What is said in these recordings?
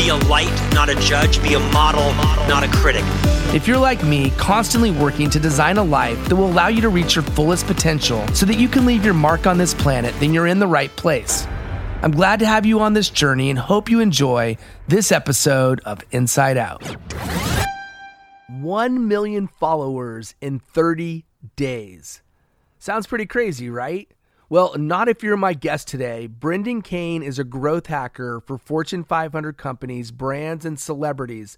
be a light, not a judge. Be a model, not a critic. If you're like me, constantly working to design a life that will allow you to reach your fullest potential so that you can leave your mark on this planet, then you're in the right place. I'm glad to have you on this journey and hope you enjoy this episode of Insight Out. 1 million followers in 30 days. Sounds pretty crazy, right? Well, not if you're my guest today. Brendan Kane is a growth hacker for Fortune 500 companies, brands, and celebrities.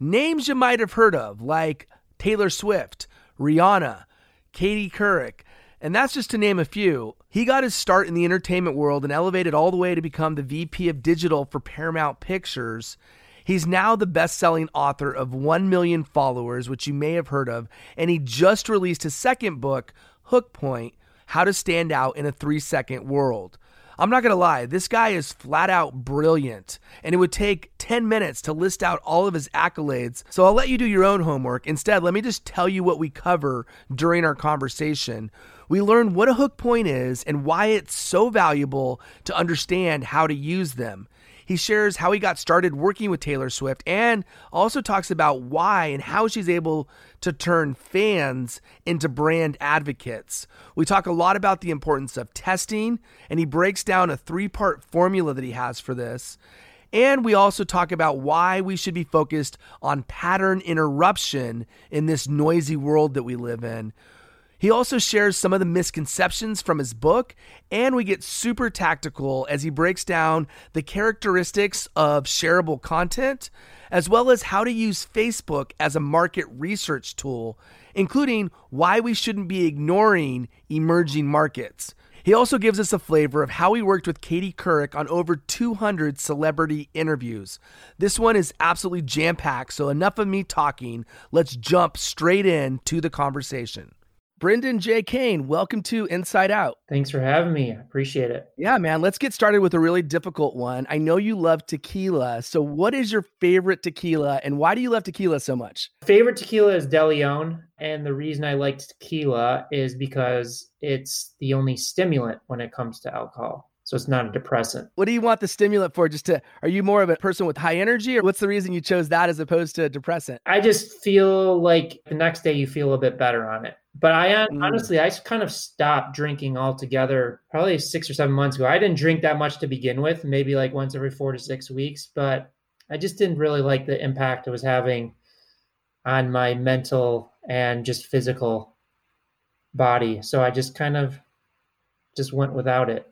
Names you might have heard of, like Taylor Swift, Rihanna, Katie Couric, and that's just to name a few. He got his start in the entertainment world and elevated all the way to become the VP of digital for Paramount Pictures. He's now the best selling author of 1 Million Followers, which you may have heard of, and he just released his second book, Hook Point How to Stand Out in a Three Second World. I'm not going to lie, this guy is flat out brilliant, and it would take 10 minutes to list out all of his accolades. So I'll let you do your own homework. Instead, let me just tell you what we cover during our conversation. We learn what a hook point is and why it's so valuable to understand how to use them. He shares how he got started working with Taylor Swift and also talks about why and how she's able to turn fans into brand advocates. We talk a lot about the importance of testing, and he breaks down a three part formula that he has for this. And we also talk about why we should be focused on pattern interruption in this noisy world that we live in. He also shares some of the misconceptions from his book, and we get super tactical as he breaks down the characteristics of shareable content, as well as how to use Facebook as a market research tool, including why we shouldn't be ignoring emerging markets. He also gives us a flavor of how he worked with Katie Couric on over 200 celebrity interviews. This one is absolutely jam packed, so enough of me talking. Let's jump straight in to the conversation. Brendan J. Kane, welcome to Insight Out. Thanks for having me. I appreciate it. Yeah, man. Let's get started with a really difficult one. I know you love tequila. So, what is your favorite tequila and why do you love tequila so much? Favorite tequila is De Leon. And the reason I like tequila is because it's the only stimulant when it comes to alcohol. So it's not a depressant. What do you want the stimulant for? Just to, are you more of a person with high energy or what's the reason you chose that as opposed to a depressant? I just feel like the next day you feel a bit better on it. But I mm. honestly, I kind of stopped drinking altogether probably six or seven months ago. I didn't drink that much to begin with, maybe like once every four to six weeks, but I just didn't really like the impact it was having on my mental and just physical body. So I just kind of just went without it.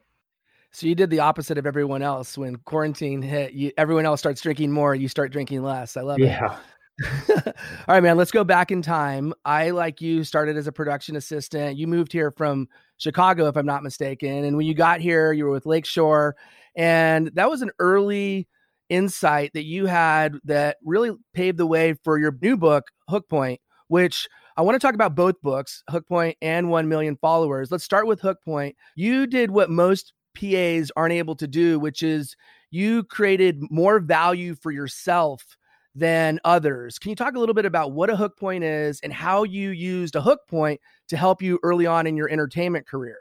So you did the opposite of everyone else. When quarantine hit, you, everyone else starts drinking more, you start drinking less. I love yeah. it. Yeah. All right, man, let's go back in time. I, like you, started as a production assistant. You moved here from Chicago, if I'm not mistaken. And when you got here, you were with Lakeshore. And that was an early insight that you had that really paved the way for your new book, Hook Point, which I want to talk about both books, Hook Point and 1 Million Followers. Let's start with Hook Point. You did what most PAs aren't able to do, which is you created more value for yourself than others. Can you talk a little bit about what a hook point is and how you used a hook point to help you early on in your entertainment career?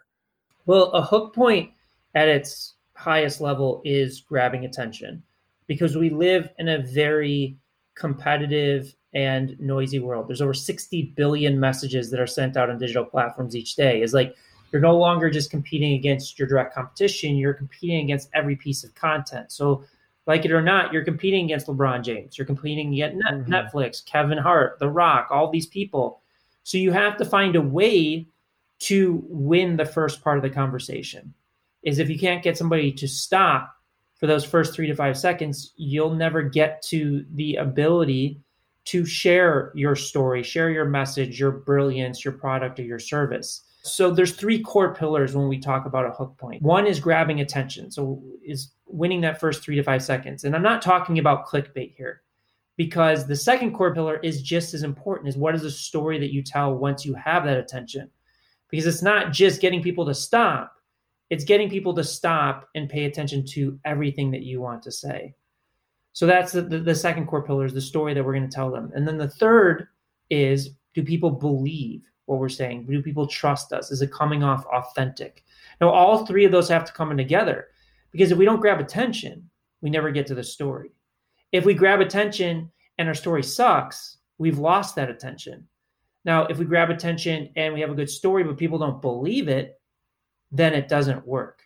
Well, a hook point at its highest level is grabbing attention because we live in a very competitive and noisy world. There's over 60 billion messages that are sent out on digital platforms each day. Is like you're no longer just competing against your direct competition, you're competing against every piece of content. So like it or not, you're competing against LeBron James. You're competing against mm-hmm. Netflix, Kevin Hart, The Rock, all these people. So you have to find a way to win the first part of the conversation. Is if you can't get somebody to stop for those first three to five seconds, you'll never get to the ability to share your story, share your message, your brilliance, your product, or your service. So there's three core pillars when we talk about a hook point. One is grabbing attention. So is winning that first 3 to 5 seconds. And I'm not talking about clickbait here because the second core pillar is just as important as what is the story that you tell once you have that attention. Because it's not just getting people to stop, it's getting people to stop and pay attention to everything that you want to say. So that's the, the, the second core pillar is the story that we're going to tell them. And then the third is do people believe what we're saying? Do people trust us? Is it coming off authentic? Now, all three of those have to come in together because if we don't grab attention, we never get to the story. If we grab attention and our story sucks, we've lost that attention. Now, if we grab attention and we have a good story, but people don't believe it, then it doesn't work.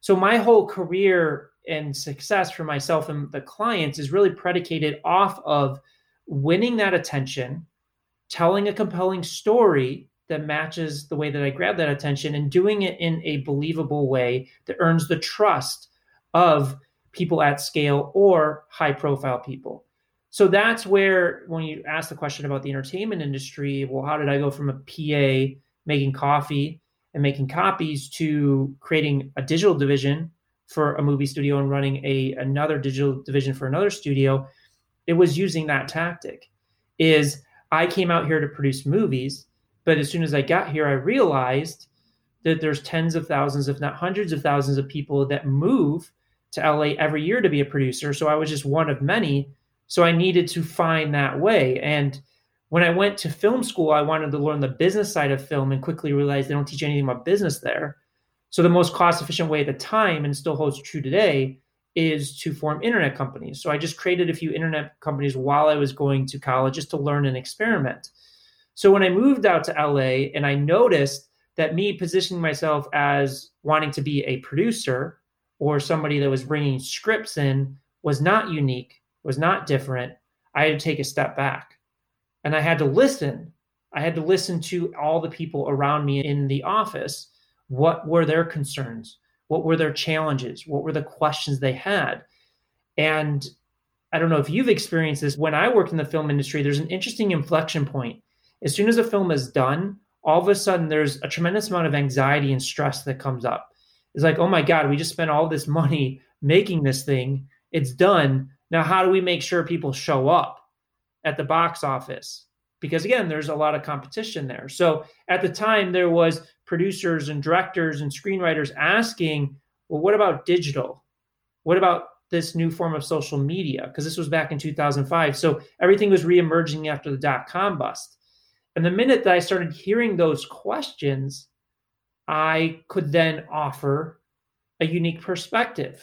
So, my whole career and success for myself and the clients is really predicated off of winning that attention telling a compelling story that matches the way that I grab that attention and doing it in a believable way that earns the trust of people at scale or high profile people. So that's where, when you ask the question about the entertainment industry, well, how did I go from a PA making coffee and making copies to creating a digital division for a movie studio and running a another digital division for another studio? It was using that tactic. Is I came out here to produce movies, but as soon as I got here, I realized that there's tens of thousands, if not hundreds of thousands of people that move to LA every year to be a producer. So I was just one of many. So I needed to find that way. And when I went to film school, I wanted to learn the business side of film and quickly realized they don't teach anything about business there. So the most cost efficient way at the time, and still holds true today, is to form internet companies. So I just created a few internet companies while I was going to college just to learn and experiment. So when I moved out to LA and I noticed that me positioning myself as wanting to be a producer or somebody that was bringing scripts in was not unique, was not different, I had to take a step back. And I had to listen. I had to listen to all the people around me in the office. What were their concerns? What were their challenges? What were the questions they had? And I don't know if you've experienced this. When I worked in the film industry, there's an interesting inflection point. As soon as a film is done, all of a sudden there's a tremendous amount of anxiety and stress that comes up. It's like, oh my God, we just spent all this money making this thing. It's done. Now, how do we make sure people show up at the box office? Because again, there's a lot of competition there. So at the time, there was producers and directors and screenwriters asking, well, what about digital? What about this new form of social media? Because this was back in 2005. So everything was reemerging after the dot com bust. And the minute that I started hearing those questions, I could then offer a unique perspective.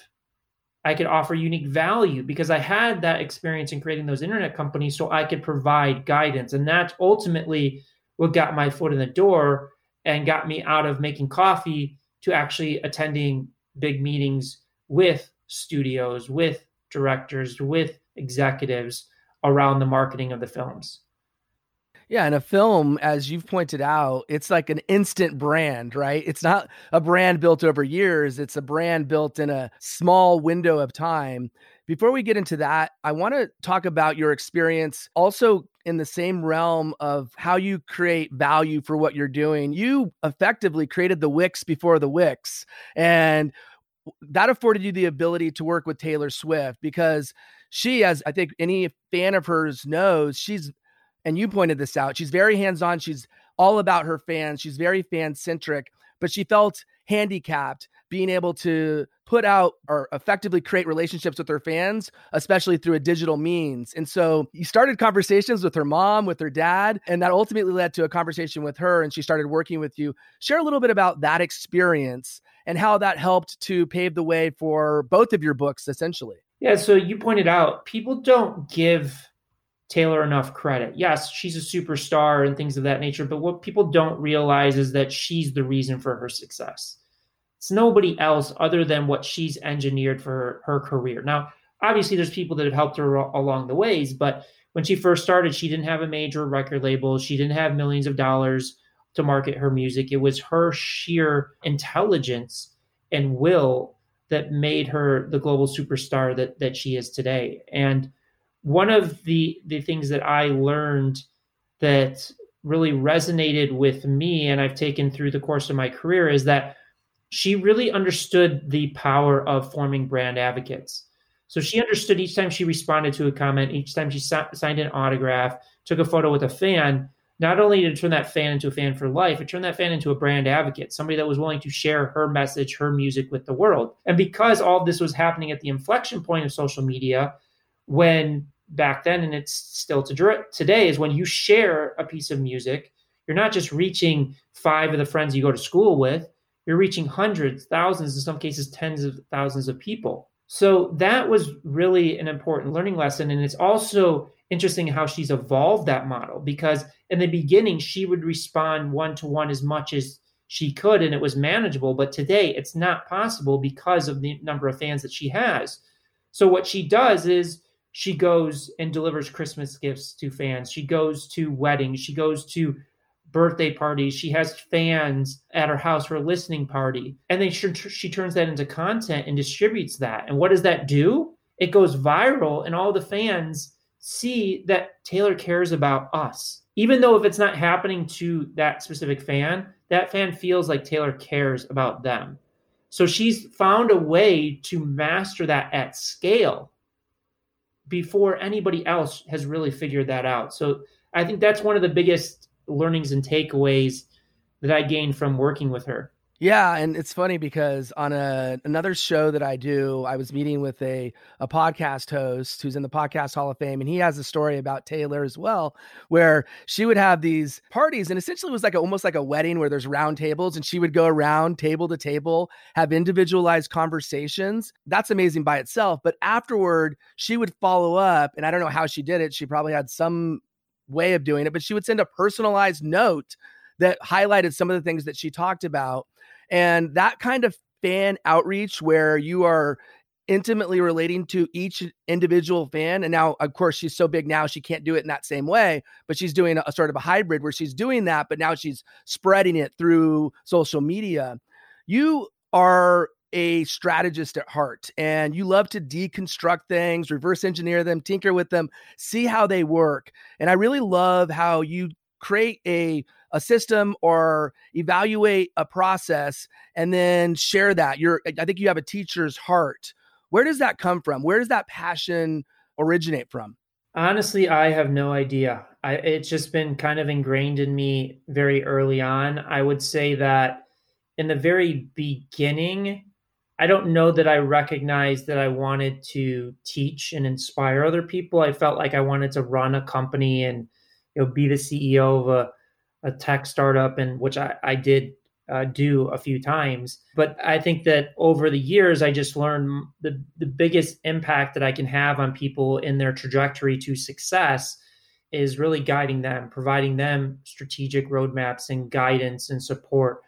I could offer unique value because I had that experience in creating those internet companies so I could provide guidance. And that's ultimately what got my foot in the door and got me out of making coffee to actually attending big meetings with studios, with directors, with executives around the marketing of the films. Yeah, and a film, as you've pointed out, it's like an instant brand, right? It's not a brand built over years, it's a brand built in a small window of time. Before we get into that, I want to talk about your experience also in the same realm of how you create value for what you're doing. You effectively created the Wix before the Wix. And that afforded you the ability to work with Taylor Swift because she, as I think any fan of hers knows, she's, and you pointed this out, she's very hands on. She's all about her fans. She's very fan centric, but she felt handicapped being able to put out or effectively create relationships with her fans, especially through a digital means. And so you started conversations with her mom, with her dad, and that ultimately led to a conversation with her. And she started working with you. Share a little bit about that experience and how that helped to pave the way for both of your books, essentially. Yeah. So you pointed out people don't give Taylor enough credit. Yes, she's a superstar and things of that nature, but what people don't realize is that she's the reason for her success. It's nobody else other than what she's engineered for her, her career. Now, obviously, there's people that have helped her along the ways, but when she first started, she didn't have a major record label. She didn't have millions of dollars to market her music. It was her sheer intelligence and will that made her the global superstar that that she is today. And one of the the things that I learned that really resonated with me and I've taken through the course of my career is that she really understood the power of forming brand advocates. So she understood each time she responded to a comment, each time she signed an autograph, took a photo with a fan, not only to turn that fan into a fan for life, it turned that fan into a brand advocate, somebody that was willing to share her message, her music with the world. And because all this was happening at the inflection point of social media, when back then, and it's still to today, is when you share a piece of music, you're not just reaching five of the friends you go to school with, you're reaching hundreds, thousands, in some cases, tens of thousands of people. So that was really an important learning lesson. And it's also interesting how she's evolved that model because in the beginning, she would respond one to one as much as she could and it was manageable. But today, it's not possible because of the number of fans that she has. So what she does is she goes and delivers Christmas gifts to fans. She goes to weddings. She goes to birthday parties. She has fans at her house for a listening party. And then she, she turns that into content and distributes that. And what does that do? It goes viral, and all the fans see that Taylor cares about us. Even though if it's not happening to that specific fan, that fan feels like Taylor cares about them. So she's found a way to master that at scale before anybody else has really figured that out. So I think that's one of the biggest learnings and takeaways that I gained from working with her. Yeah, and it's funny because on a another show that I do, I was meeting with a a podcast host who's in the podcast Hall of Fame, and he has a story about Taylor as well, where she would have these parties, and essentially it was like a, almost like a wedding where there's round tables, and she would go around table to table, have individualized conversations. That's amazing by itself. But afterward, she would follow up, and I don't know how she did it. She probably had some way of doing it, but she would send a personalized note that highlighted some of the things that she talked about and that kind of fan outreach where you are intimately relating to each individual fan. And now, of course, she's so big now, she can't do it in that same way, but she's doing a, a, sort of a hybrid where she's doing that, but now she's spreading it through social media. You are a strategist at heart and you love to deconstruct things, reverse engineer them, tinker with them, see how they work. And I really love how you create a a system or evaluate a process and then share that. You're I think you have a teacher's heart. Where does that come from? Where does that passion originate from? Honestly, I have no idea. I, it's just been kind of ingrained in me very early on. I would say that in the very beginning, I don't know that I recognized that I wanted to teach and inspire other people. I felt like I wanted to run a company and you know be the CEO of a a tech startup, and which I, I did uh, do a few times. But I think that over the years, I just learned the, the biggest impact that I can have on people in their trajectory to success is really guiding them, providing them strategic roadmaps and guidance and support,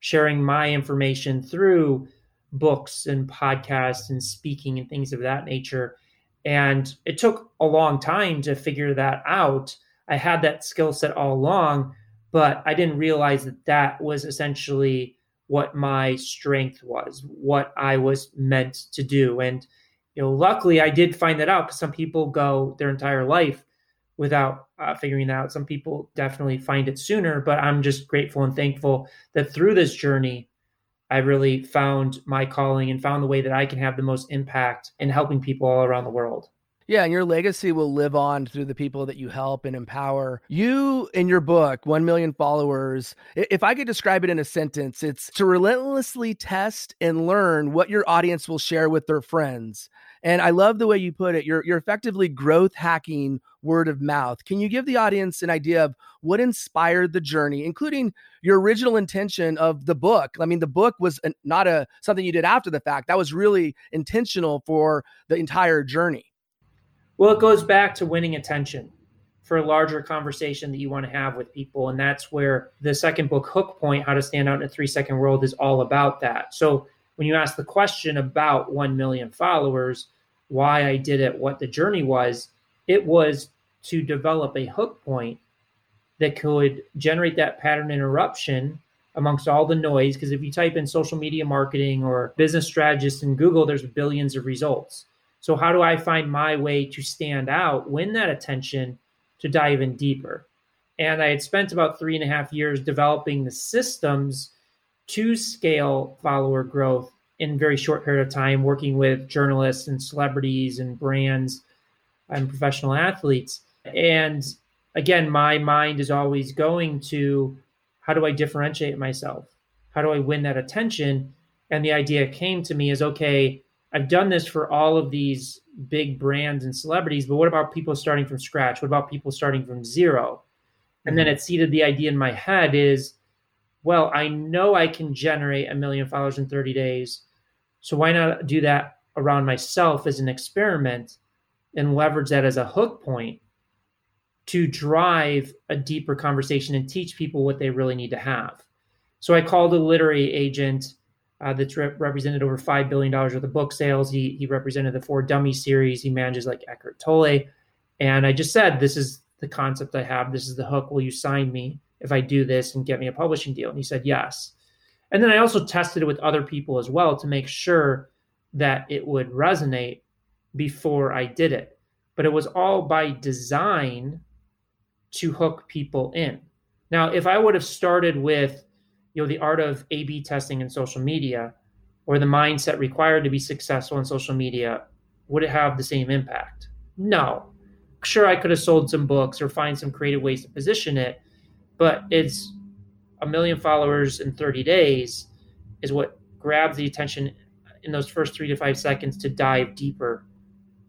sharing my information through books and podcasts and speaking and things of that nature. And it took a long time to figure that out. I had that skill set all along, but I didn't realize that that was essentially what my strength was, what I was meant to do. And, you know, luckily I did find that out because some people go their entire life without uh, figuring that out. Some people definitely find it sooner, but I'm just grateful and thankful that through this journey, I really found my calling and found the way that I can have the most impact in helping people all around the world. Yeah, and your legacy will live on through the people that you help and empower. You, in your book, 1 million followers, if I could describe it in a sentence, it's to relentlessly test and learn what your audience will share with their friends. And I love the way you put it. You're, you're effectively growth hacking word of mouth. Can you give the audience an idea of what inspired the journey, including your original intention of the book? I mean, the book was not a something you did after the fact. That was really intentional for the entire journey. Well, it goes back to winning attention for a larger conversation that you want to have with people. And that's where the second book, Hook Point How to Stand Out in a Three Second World, is all about that. So when you ask the question about 1 million followers, why I did it, what the journey was, it was to develop a hook point that could generate that pattern interruption amongst all the noise. Because if you type in social media marketing or business strategist in Google, there's billions of results. So, how do I find my way to stand out, win that attention, to dive in deeper? And I had spent about three and a half years developing the systems to scale follower growth in a very short period of time, working with journalists and celebrities and brands and professional athletes. And again, my mind is always going to how do I differentiate myself? How do I win that attention? And the idea came to me is okay, I've done this for all of these big brands and celebrities, but what about people starting from scratch? What about people starting from zero? And then mm-hmm. it seeded the idea in my head is, well, I know I can generate a million followers in 30 days. So why not do that around myself as an experiment and leverage that as a hook point to drive a deeper conversation and teach people what they really need to have? So I called a literary agent uh, that's re- represented over $5 billion worth of book sales. He, he represented the For Dummies series. He manages like Eckhart Tolle. And I just said, this is the concept I have. This is the hook. Will you sign me if I do this and get me a publishing deal? And he said, yes. And then I also tested it with other people as well to make sure that it would resonate before I did it. But it was all by design to hook people in. Now, if I would have started with you know the art of a b testing in social media or the mindset required to be successful in social media would it have the same impact no sure i could have sold some books or find some creative ways to position it but it's a million followers in 30 days is what grabs the attention in those first three to five seconds to dive deeper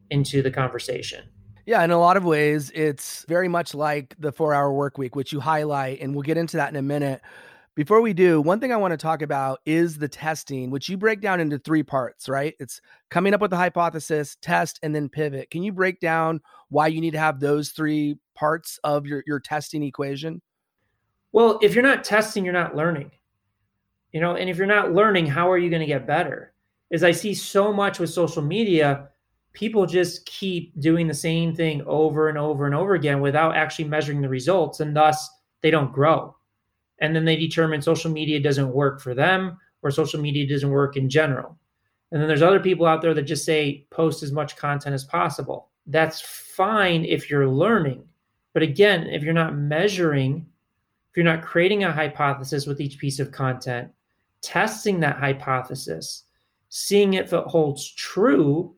into the conversation yeah, in a lot of ways, it's very much like the four hour work week, which you highlight, and we'll get into that in a minute. Before we do, one thing I want to talk about is the testing, which you break down into three parts, right? It's coming up with a hypothesis, test, and then pivot. Can you break down why you need to have those three parts of your, your testing equation? Well, if you're not testing, you're not learning. You know, and if you're not learning, how are you going to get better? As I see so much with social media, people just keep doing the same thing over and over and over again without actually measuring the results, and thus they don't grow and then they determine social media doesn't work for them or social media doesn't work in general. And then there's other people out there that just say post as much content as possible. That's fine if you're learning. But again, if you're not measuring, if you're not creating a hypothesis with each piece of content, testing that hypothesis, seeing if it holds true,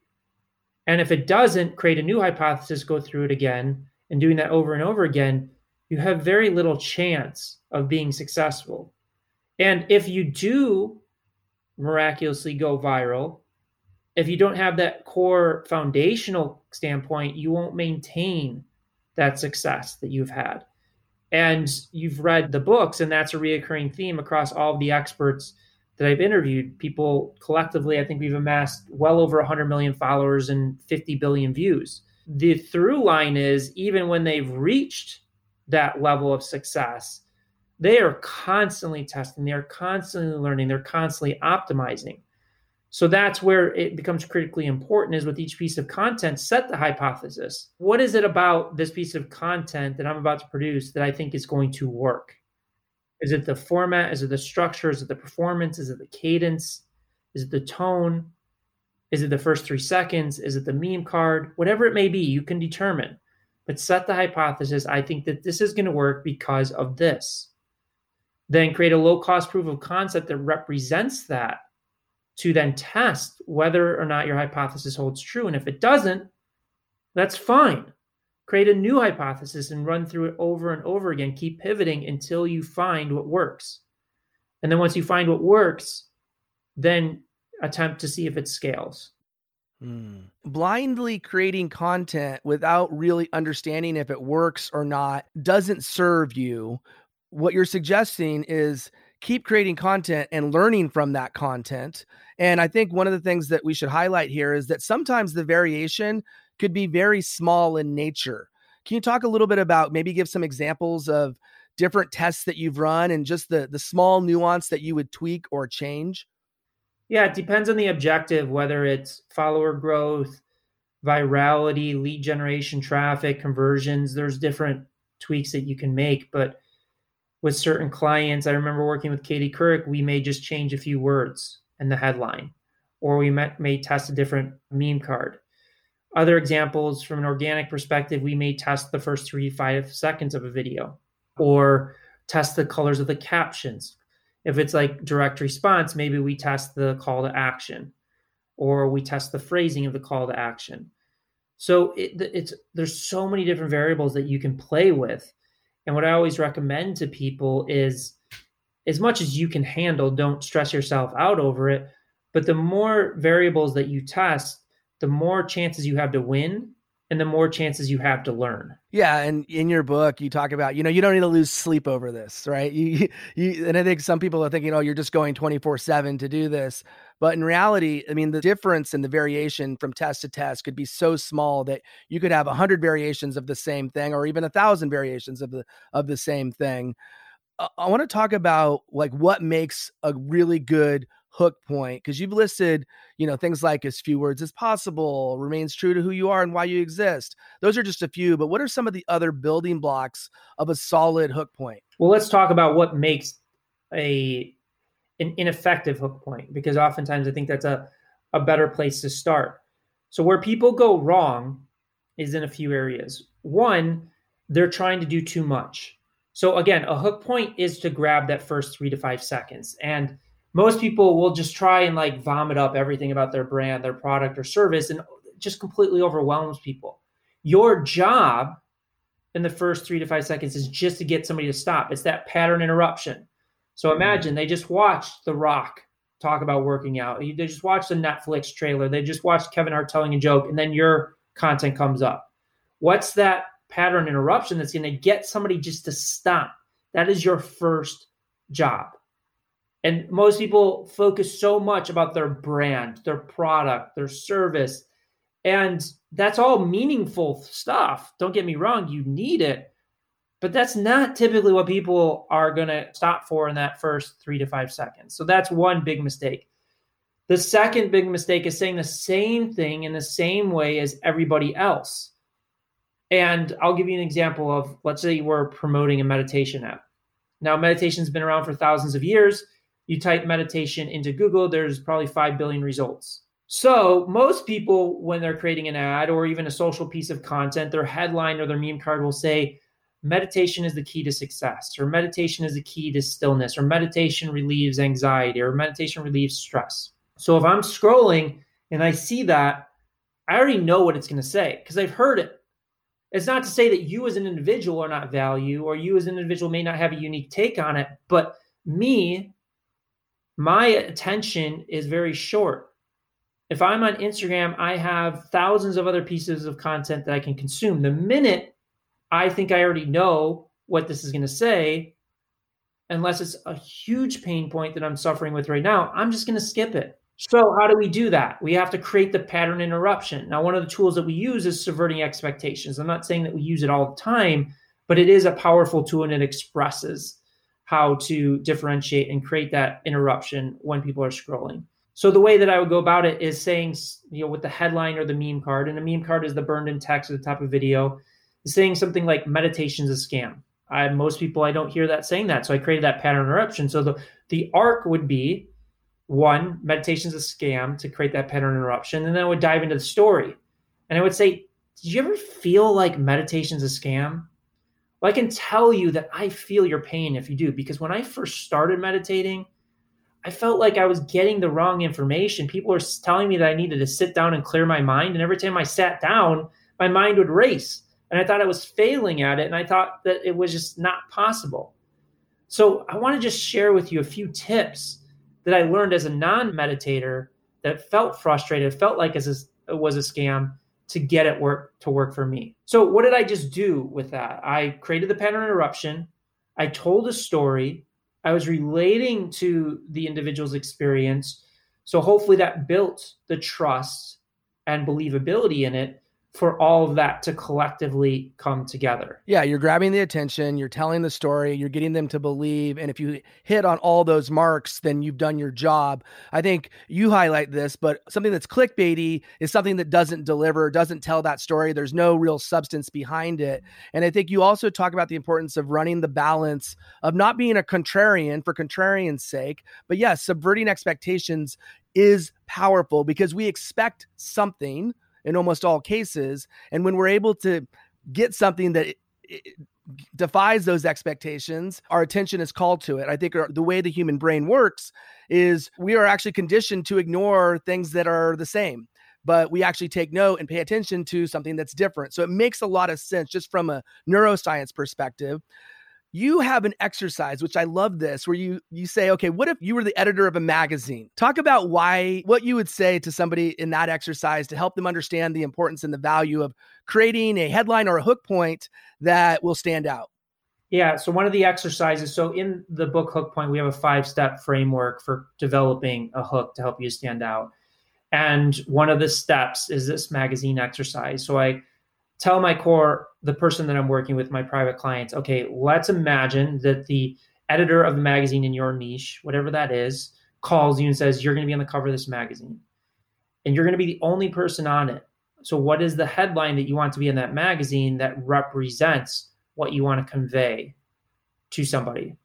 and if it doesn't, create a new hypothesis, go through it again, and doing that over and over again, you have very little chance of being successful. And if you do miraculously go viral, if you don't have that core foundational standpoint, you won't maintain that success that you've had. And you've read the books, and that's a reoccurring theme across all of the experts that I've interviewed. People collectively, I think we've amassed well over 100 million followers and 50 billion views. The through line is even when they've reached that level of success, they are constantly testing, they're constantly learning, they're constantly optimizing. So that's where it becomes critically important is with each piece of content, set the hypothesis. What is it about this piece of content that I'm about to produce that I think is going to work? Is it the format? Is it the structure? Is it the performance? Is it the cadence? Is it the tone? Is it the first three seconds? Is it the meme card? Whatever it may be, you can determine but set the hypothesis I think that this is going to work because of this. then create a low cost proof of concept that represents that to then test whether or not your hypothesis holds true. And if it doesn't, that's fine. Create a new hypothesis and run through it over and over again. Keep pivoting until you find what works. And then once you find what works, then attempt to see if it scales. Hmm. Blindly creating content without really understanding if it works or not doesn't serve you. What you're suggesting is keep creating content and learning from that content. And I think one of the things that we should highlight here is that sometimes the variation could be very small in nature. Can you talk a little bit about maybe give some examples of different tests that you've run and just the the small nuance that you would tweak or change? Yeah, it depends on the objective, whether it's follower growth, virality, lead generation, traffic, conversions. There's different tweaks that you can make. But with certain clients, I remember working with Katie Couric, we may just change a few words in the headline, or we may, may test a different meme card. Other examples from an organic perspective, we may test the first three, five seconds of a video, or test the colors of the captions, if it's like direct response, maybe we test the call to action or we test the phrasing of the call to action. So it, it's there's so many different variables that you can play with. And what I always recommend to people is as much as you can handle, don't stress yourself out over it. But the more variables that you test, the more chances you have to win and the more chances you have to learn. Yeah, and in your book, you talk about you know you don't need to lose sleep over this, right? You, you and I think some people are thinking, oh, you're just going 24 seven to do this, but in reality, I mean, the difference in the variation from test to test could be so small that you could have hundred variations of the same thing, or even a thousand variations of the of the same thing. Uh, I want to talk about like what makes a really good hook point because you've listed you know things like as few words as possible remains true to who you are and why you exist. Those are just a few but what are some of the other building blocks of a solid hook point? Well let's talk about what makes a an ineffective hook point because oftentimes i think that's a, a better place to start. So where people go wrong is in a few areas. One they're trying to do too much. So again a hook point is to grab that first three to five seconds and most people will just try and like vomit up everything about their brand, their product or service, and just completely overwhelms people. Your job in the first three to five seconds is just to get somebody to stop. It's that pattern interruption. So mm-hmm. imagine they just watched The Rock talk about working out. They just watched a Netflix trailer. They just watched Kevin Hart telling a joke, and then your content comes up. What's that pattern interruption that's going to get somebody just to stop? That is your first job. And most people focus so much about their brand, their product, their service. And that's all meaningful stuff. Don't get me wrong, you need it. But that's not typically what people are going to stop for in that first three to five seconds. So that's one big mistake. The second big mistake is saying the same thing in the same way as everybody else. And I'll give you an example of let's say we're promoting a meditation app. Now, meditation's been around for thousands of years you type meditation into Google, there's probably 5 billion results. So, most people, when they're creating an ad or even a social piece of content, their headline or their meme card will say, Meditation is the key to success, or meditation is the key to stillness, or meditation relieves anxiety, or meditation relieves stress. So, if I'm scrolling and I see that, I already know what it's going to say because I've heard it. It's not to say that you as an individual are not value, or you as an individual may not have a unique take on it, but me my attention is very short. If I'm on Instagram, I have thousands of other pieces of content that I can consume. The minute I think I already know what this is going to say, unless it's a huge pain point that I'm suffering with right now, I'm just going to skip it. So, how do we do that? We have to create the pattern interruption. Now, one of the tools that we use is subverting expectations. I'm not saying that we use it all the time, but it is a powerful tool and it expresses how to differentiate and create that interruption when people are scrolling. So the way that I would go about it is saying, you know, with the headline or the meme card, and the meme card is the burned in text at the top of video, is saying something like meditation's a scam. I most people I don't hear that saying that. So I created that pattern interruption. So the the arc would be one, meditation's a scam to create that pattern interruption. And then I would dive into the story. And I would say, Did you ever feel like meditation's a scam? Well, I can tell you that I feel your pain if you do, because when I first started meditating, I felt like I was getting the wrong information. People were telling me that I needed to sit down and clear my mind. And every time I sat down, my mind would race. And I thought I was failing at it. And I thought that it was just not possible. So I want to just share with you a few tips that I learned as a non meditator that felt frustrated, felt like it was a scam to get it work to work for me. So what did I just do with that? I created the pattern interruption. I told a story. I was relating to the individual's experience. So hopefully that built the trust and believability in it for all of that to collectively come together. Yeah, you're grabbing the attention, you're telling the story, you're getting them to believe. And if you hit on all those marks, then you've done your job. I think you highlight this, but something that's clickbaity is something that doesn't deliver, doesn't tell that story. There's no real substance behind it. And I think you also talk about the importance of running the balance of not being a contrarian for contrarian's sake, but yes, subverting expectations is powerful because we expect something in almost all cases. And when we're able to get something that defies those expectations, our attention is called to it. I think uh, the way the human brain works is we are actually conditioned to ignore things that are the same but we actually take note and pay attention to something that's different. So it makes a lot of sense just from a neuroscience perspective you have an exercise which i love this where you you say okay what if you were the editor of a magazine? Talk about why what you would say to somebody in that exercise to help them understand the importance and the value of creating a headline or a hook point that will stand out. Yeah so one of the exercises so in the book hook point we have a five step framework for developing a hook to help you stand out. And one of the steps is this magazine exercise. So i tell my core, the person that I'm working with, my private clients, okay, let's imagine that the editor of the magazine in your niche, whatever that is, calls you and says, You're going to be on the cover of this magazine. And you're going to be the only person on it. So, what is the headline that you want to be in that magazine that represents what you want to convey to somebody?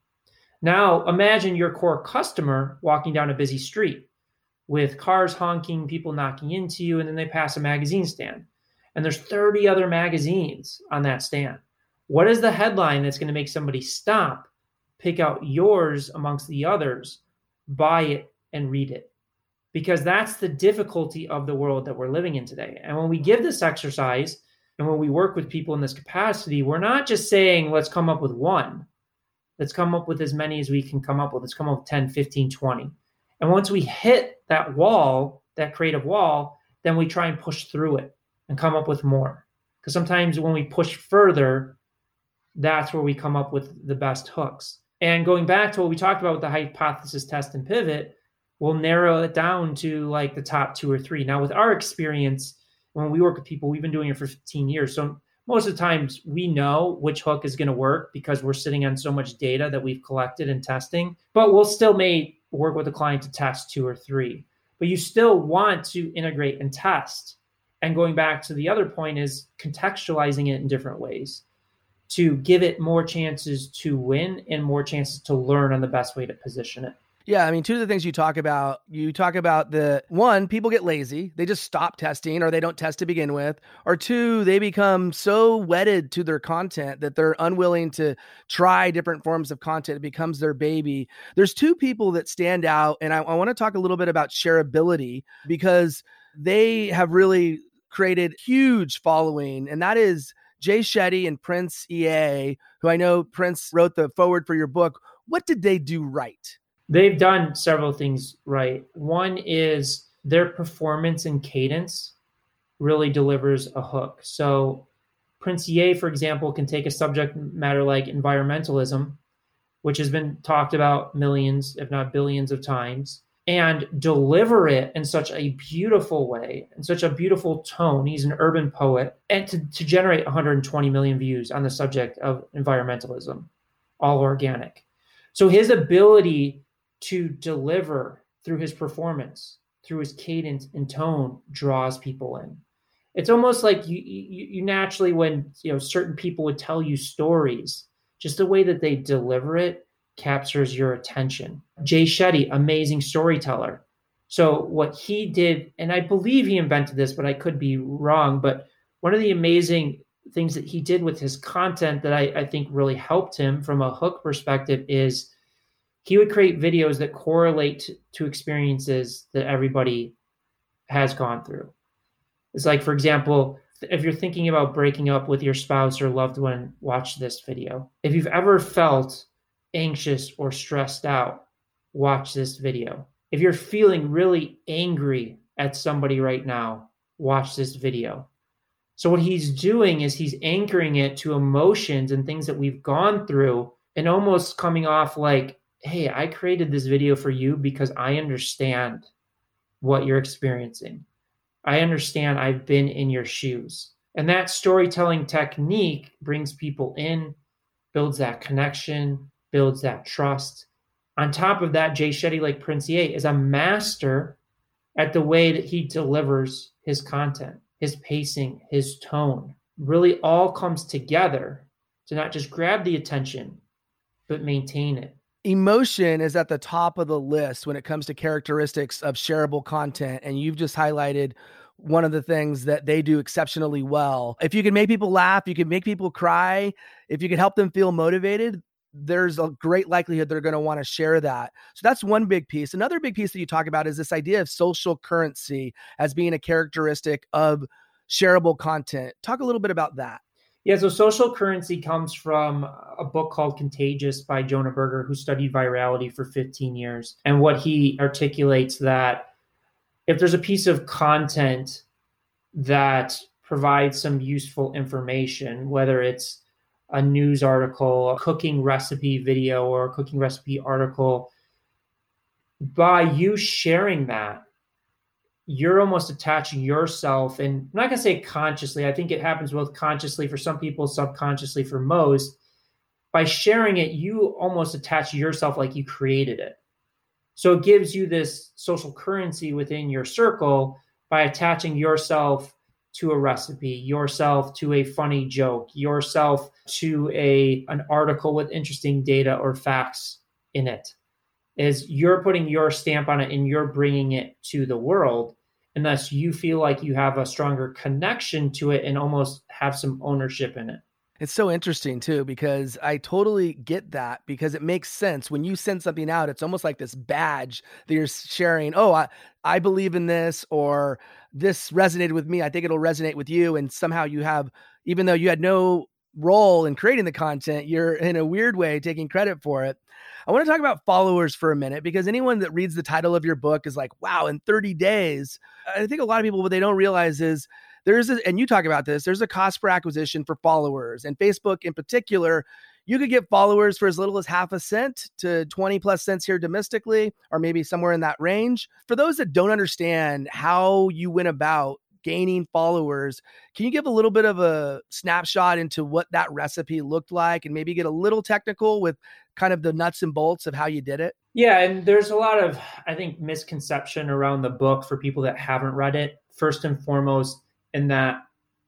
Now, imagine your core customer walking down a busy street with cars honking, people knocking into you, and then they pass a magazine stand and there's 30 other magazines on that stand. What is the headline that's going to make somebody stop, pick out yours amongst the others, buy it, and read it? Because that's the difficulty of the world that we're living in today. And when we give this exercise and when we work with people in this capacity, we're not just saying, let's come up with one. Let's come up with as many as we can come up with. Let's come up with 10, 15, 20. And once we hit that wall, that creative wall, then we try and push through it and come up with more. Because sometimes when we push further, that's where we come up with the best hooks. And going back to what we talked about with the hypothesis test and pivot, we'll narrow it down to like the top two or three. Now, with our experience, when we work with people, we've been doing it for 15 years. So most of the times we know which hook is going to work because we're sitting on so much data that we've collected and testing, but we'll still may work with a client to test two or three. But you still want to integrate and test and going back to the other point is contextualizing it in different ways to give it more chances to win and more chances to learn on the best way to position it. Yeah, I mean, two of the things you talk about, you talk about the one, people get lazy. They just stop testing or they don't test to begin with. Or two, they become so wedded to their content that they're unwilling to try different forms of content. It becomes their baby. There's two people that stand out, and I, I want to talk a little bit about shareability because they have really created huge following, and that is Jay Shetty and Prince EA, who I know Prince wrote the foreword for your book. What did they do right? They've done several things right. One is their performance and cadence really delivers a hook. So Prince EA, for example, can take a subject matter like environmentalism, which has been talked about millions, if not billions of times, and deliver it in such a beautiful way, in such a beautiful tone. He's an urban poet, and to, to generate 120 million views on the subject of environmentalism, all organic. So his ability to deliver through his performance, through his cadence and tone, draws people in. It's almost like you, you, you naturally, when you know certain people would tell you stories, just the way that they deliver it captures your attention. Jay Shetty, amazing storyteller. So what he did, and I believe he invented this, but I could be wrong. But one of the amazing things that he did with his content that I, I think really helped him from a hook perspective is he would create videos that correlate to experiences that everybody has gone through. It's like, for example, if you're thinking about breaking up with your spouse or loved one, watch this video. If you've ever felt anxious or stressed out, watch this video. If you're feeling really angry at somebody right now, watch this video. So, what he's doing is he's anchoring it to emotions and things that we've gone through and almost coming off like, hey, I created this video for you because I understand what you're experiencing. I understand I've been in your shoes. And that storytelling technique brings people in, builds that connection, builds that trust. On top of that, Jay Shetty, like Prince EA, is a master at the way that he delivers his content, his pacing, his tone. Really all comes together to not just grab the attention, but maintain it. Emotion is at the top of the list when it comes to characteristics of shareable content. And you've just highlighted one of the things that they do exceptionally well. If you can make people laugh, you can make people cry, if you can help them feel motivated, there's a great likelihood they're going to want to share that. So that's one big piece. Another big piece that you talk about is this idea of social currency as being a characteristic of shareable content. Talk a little bit about that. Yeah, so social currency comes from a book called Contagious by Jonah Berger, who studied virality for 15 years. And what he articulates that if there's a piece of content that provides some useful information, whether it's a news article, a cooking recipe video, or a cooking recipe article, by you sharing that, you're almost attaching yourself, and I'm not going to say consciously, I think it happens both consciously for some people, subconsciously for most. By sharing it, you almost attach yourself like you created it. So it gives you this social currency within your circle by attaching yourself to a recipe, yourself to a funny joke, yourself to a an article with interesting data or facts in it. Is you're putting your stamp on it and you're bringing it to the world. And thus you feel like you have a stronger connection to it and almost have some ownership in it. It's so interesting too because I totally get that because it makes sense when you send something out. It's almost like this badge that you're sharing. Oh, I I believe in this, or this resonated with me. I think it'll resonate with you, and somehow you have, even though you had no role in creating the content, you're in a weird way taking credit for it. I want to talk about followers for a minute because anyone that reads the title of your book is like, wow, in 30 days. I think a lot of people, what they don't realize is there's a, and you talk about this, there's a cost per acquisition for followers. And Facebook in particular, you could get followers for as little as half a cent to 20 plus cents here domestically, or maybe somewhere in that range. For those that don't understand how you went about gaining followers, can you give a little bit of a snapshot into what that recipe looked like and maybe get a little technical with kind of the nuts and bolts of how you did it? Yeah, and there's a lot of, I think, misconception around the book for people that haven't read it. First and foremost, in that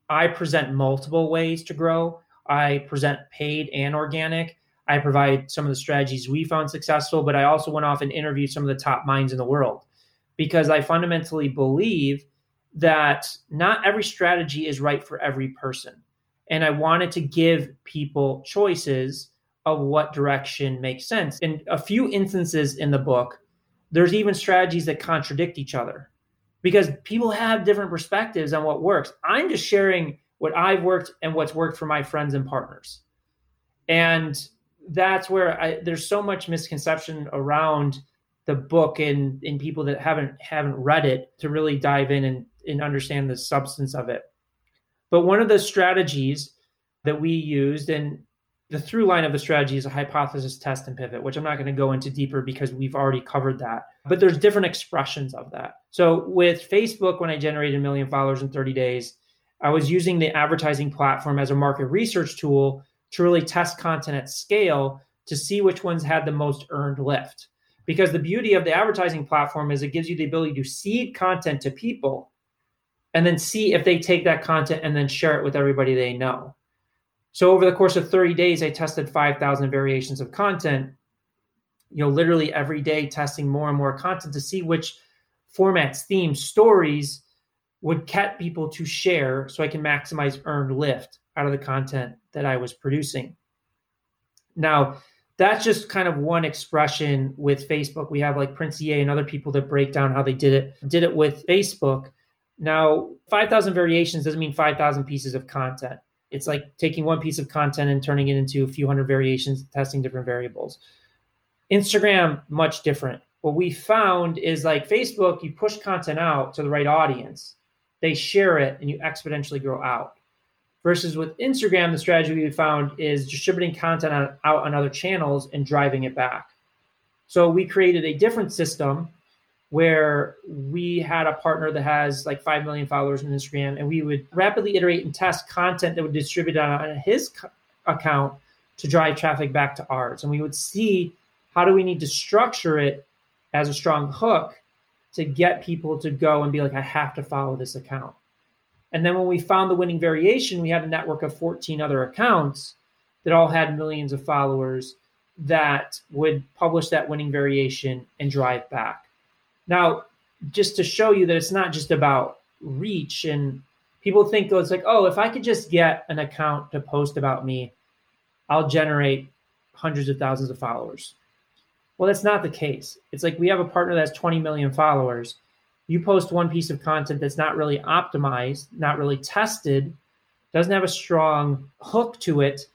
I present multiple ways to grow. I present paid and organic. I provide some of the strategies we found successful, but I also went off and interviewed some of the top minds in the world because I fundamentally believe that not every strategy is right for every person. And I wanted to give people choices of what direction makes sense. In a few instances in the book, there's even strategies that contradict each other because people have different perspectives on what works. I'm just sharing what I've worked and what's worked for my friends and partners. And that's where I, there's so much misconception around the book and in people that haven't haven't read it to really dive in and, and understand the substance of it. But one of the strategies that we used, and the through line of the strategy is a hypothesis test and pivot, which I'm not going to go into deeper because we've already covered that. But there's different expressions of that. So with Facebook, when I generated a million followers in 30 days, I was using the advertising platform as a market research tool to really test content at scale to see which ones had the most earned lift. Because the beauty of the advertising platform is it gives you the ability to seed content to people and then see if they take that content and then share it with everybody they know. So over the course of 30 days, I tested 5,000 variations of content. You know, literally every day testing more and more content to see which formats, themes, stories would get people to share so I can maximize earned lift out of the content that I was producing. Now, that's just kind of one expression with Facebook. We have like Prince EA and other people that break down how they did it. Did it with Facebook. Now, 5,000 variations doesn't mean 5,000 pieces of content. It's like taking one piece of content and turning it into a few hundred variations, testing different variables. Instagram, much different. What we found is like Facebook, you push content out to the right audience, they share it, and you exponentially grow out. Versus with Instagram, the strategy we found is distributing content on, out on other channels and driving it back. So we created a different system where we had a partner that has like 5 million followers on Instagram, and we would rapidly iterate and test content that would distribute on his account to drive traffic back to ours. And we would see how do we need to structure it as a strong hook to get people to go and be like, I have to follow this account. And then when we found the winning variation, we had a network of 14 other accounts that all had millions of followers that would publish that winning variation and drive back. Now, just to show you that it's not just about reach and people think oh, it's like, oh, if I could just get an account to post about me, I'll generate hundreds of thousands of followers. Well, that's not the case. It's like we have a partner that has 20 million followers you post one piece of content that's not really optimized, not really tested, doesn't have a strong hook to it,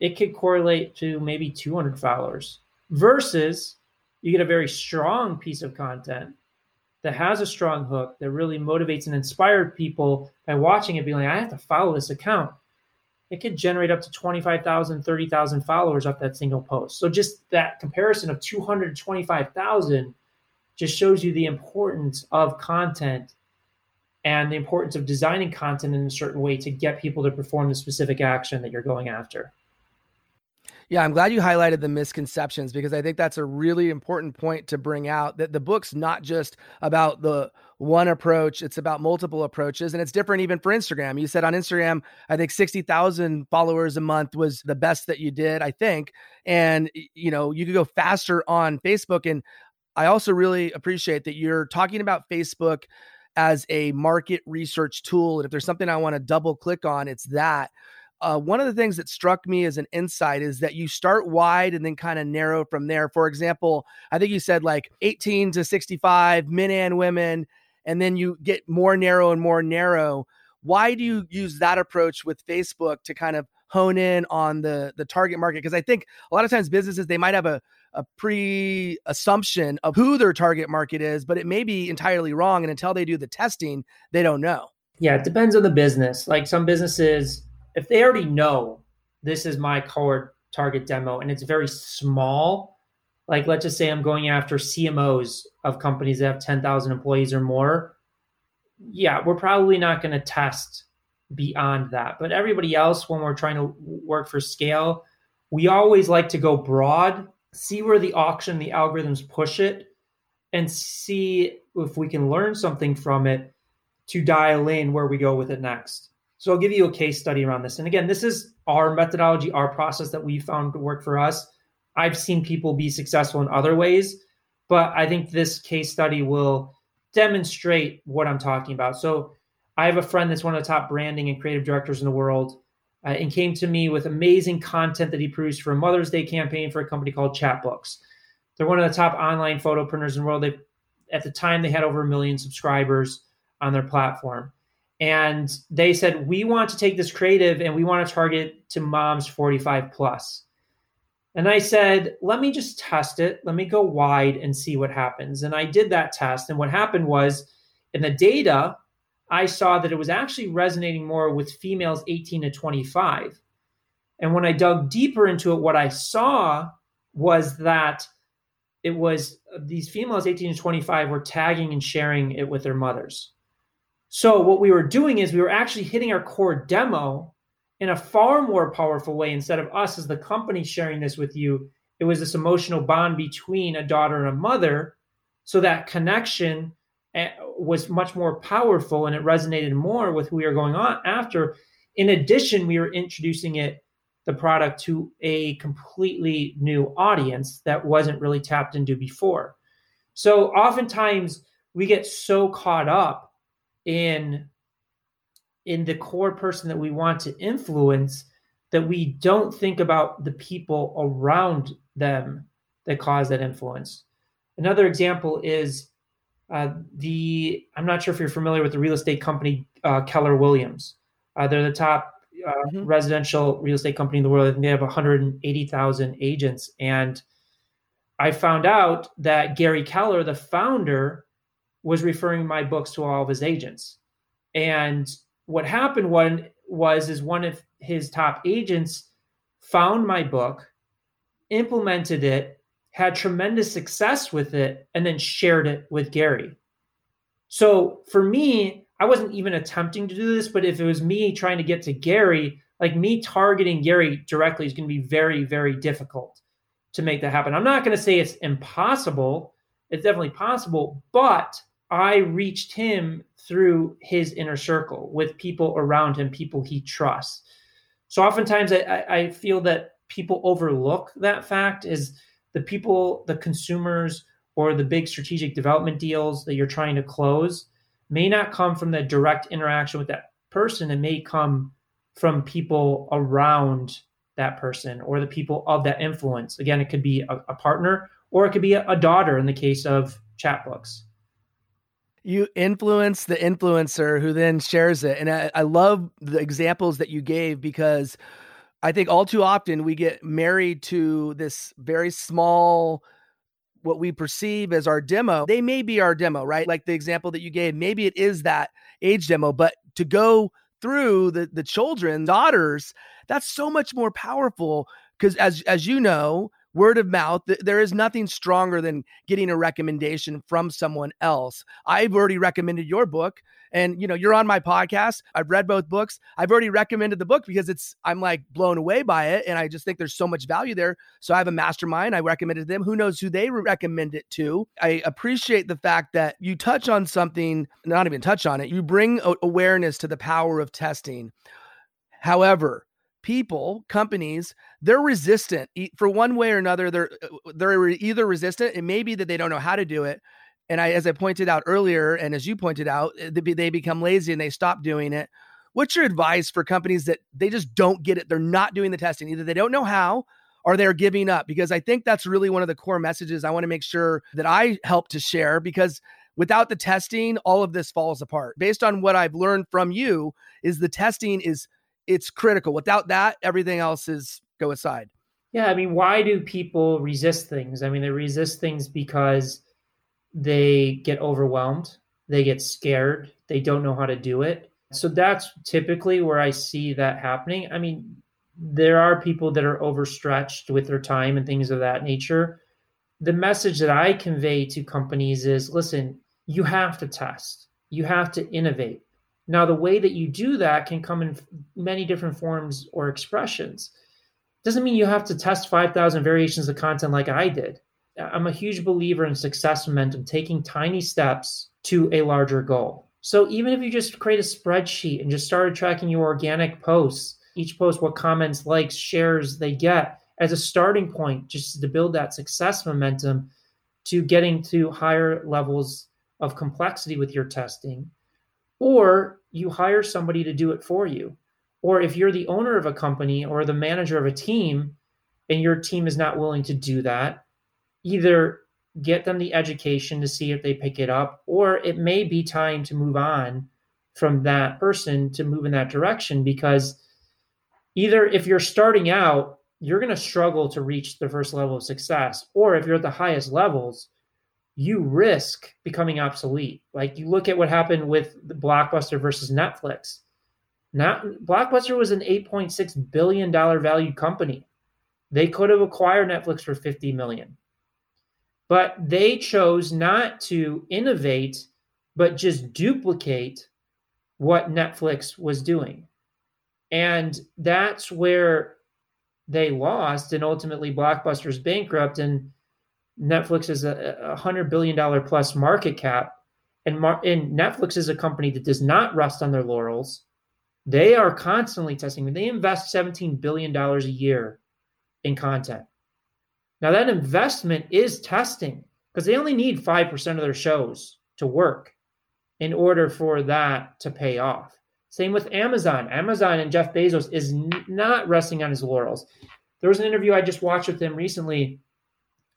it could correlate to maybe 200 followers versus you get a very strong piece of content that has a strong hook that really motivates and inspires people by watching it being like, I have to follow this account. It could generate up to 25,000, 30,000 followers off that single post. So just that comparison of 225,000 just shows you the importance of content and the importance of designing content in a certain way to get people to perform the specific action that you're going after. Yeah, I'm glad you highlighted the misconceptions because I think that's a really important point to bring out that the book's not just about the one approach, it's about multiple approaches and it's different even for Instagram. You said on Instagram, I think 60,000 followers a month was the best that you did, I think. And you know, you could go faster on Facebook and I also really appreciate that you're talking about Facebook as a market research tool. And if there's something I want to double click on, it's that. Uh, one of the things that struck me as an insight is that you start wide and then kind of narrow from there. For example, I think you said like 18 to 65 men and women, and then you get more narrow and more narrow. Why do you use that approach with Facebook to kind of hone in on the the target market? Because I think a lot of times businesses they might have a a pre assumption of who their target market is, but it may be entirely wrong. And until they do the testing, they don't know. Yeah, it depends on the business. Like some businesses, if they already know this is my core target demo and it's very small, like let's just say I'm going after CMOs of companies that have 10,000 employees or more. Yeah, we're probably not going to test beyond that. But everybody else, when we're trying to work for scale, we always like to go broad see where the auction, the algorithms push it, and see if we can learn something from it to dial in where we go with it next. So I'll give you a case study around this. And again, this is our methodology, our process that we found to work for us. I've seen people be successful in other ways, but I think this case study will demonstrate what I'm talking about. So I have a friend that's one of the top branding and creative directors in the world uh, and came to me with amazing content that he produced for a Mother's Day campaign for a company called Chatbooks. They're one of the top online photo printers in the world. They, at the time, they had over a million subscribers on their platform. And they said, We want to take this creative and we want to target to moms 45. And I said, Let me just test it. Let me go wide and see what happens. And I did that test. And what happened was in the data, I saw that it was actually resonating more with females 18 to 25. And when I dug deeper into it, what I saw was that it was these females 18 to 25 were tagging and sharing it with their mothers. So what we were doing is we were actually hitting our core demo in a far more powerful way instead of us as the company sharing this with you. It was this emotional bond between a daughter and a mother. So that connection Eh, was much more powerful and it resonated more with who we are going on after. In addition, we were introducing it, the product, to a completely new audience that wasn't really tapped into before. So oftentimes we get so caught up in in the core person that we want to influence that we don't think about the people around them that cause that influence. Another example is uh, the I'm not sure if you're familiar with the real estate company uh, Keller Williams. Uh, they're the top uh, mm-hmm. residential real estate company in the world. and they have 180,000 agents. And I found out that Gary Keller, the founder, was referring my books to all of his agents. And what happened one was is one of his top agents found my book, implemented it, had tremendous success with it, and then shared it with Gary. So for me, I wasn't even attempting to do this, but if it was me trying to get to Gary, like me targeting Gary directly is going to be very, very difficult to make that happen. I'm not going to say it's impossible. It's definitely possible, but I reached him through his inner circle with people around him, people he trusts. So oftentimes I, I feel that people overlook that fact is the people, the consumers, or the big strategic development deals that you're trying to close may not come from the direct interaction with that person. It may come from people around that person or the people of that influence. Again, it could be a, a partner or it could be a, a daughter in the case of Chatbooks you influence the influencer who then shares it. And I, I, love the examples that you gave because I think all too often we get married to this very small, what we perceive as our demo. They may be our demo, right? Like the example that you gave, maybe it is that age demo, but to go through the the children, daughters, that's so much more powerful because as as you know, word of mouth there is nothing stronger than getting a recommendation from someone else. I've already recommended your book and you know you're on my podcast. I've read both books. I've already recommended the book because it's i'm like blown away by it and i just think there's so much value there. So i have a mastermind. I recommended them. Who knows who they recommend it to. I appreciate the fact that you touch on something not even touch on it you bring awareness to the power of testing. However people, companies, they're resistant for one way or another. They're uh, they're either resistant. It may be that they don't know how to do it, and I, as I pointed out earlier, and as you pointed out, uh, they become lazy and they stop doing it. What's your advice for companies that they just don't get it? They're not doing the testing. Either they don't know how, or they're giving up. Because I think that's really one of the core messages I want to make sure that I help to share. Because without the testing, all of this falls apart. Based on what I've learned from you, is the testing is it's critical. Without that, everything else is go aside. Yeah, I mean, why do people resist things? I mean, they resist things because they get overwhelmed, they get scared, they don't know how to do it. So that's typically where I see that happening. I mean, there are people that are overstretched with their time and things of that nature. The message that I convey to companies is listen, you have to test, you have to innovate now, the way that you do that can come in many different forms or expressions. Doesn't mean you have to test 5,000 variations of content like I did. I'm a huge believer in success momentum, taking tiny steps to a larger goal. So even if you just create a spreadsheet and just started tracking your organic posts, each post, what comments, likes, shares they get as a starting point, just to build that success momentum to getting to higher levels of complexity with your testing. Or you hire somebody to do it for you. Or if you're the owner of a company or the manager of a team and your team is not willing to do that, either get them the education to see if they pick it up, or it may be time to move on from that person to move in that direction because either if you're starting out, you're going to struggle to reach the first level of success, or if you're at the highest levels, you risk becoming obsolete. Like you look at what happened with Blockbuster versus Netflix. Not Blockbuster was an 8.6 billion dollar valued company. They could have acquired Netflix for 50 million. But they chose not to innovate but just duplicate what Netflix was doing. And that's where they lost and ultimately Blockbuster's bankrupt and Netflix is a, hundred billion dollar plus market cap, and, Mar- and Netflix is a company that does not rest on their laurels. They are constantly testing. They invest seventeen billion dollars a year in content. Now that investment is testing because they only need five percent of their shows to work in order for that to pay off. Same with Amazon. Amazon and Jeff Bezos is n- not resting on his laurels. There was an interview I just watched with him recently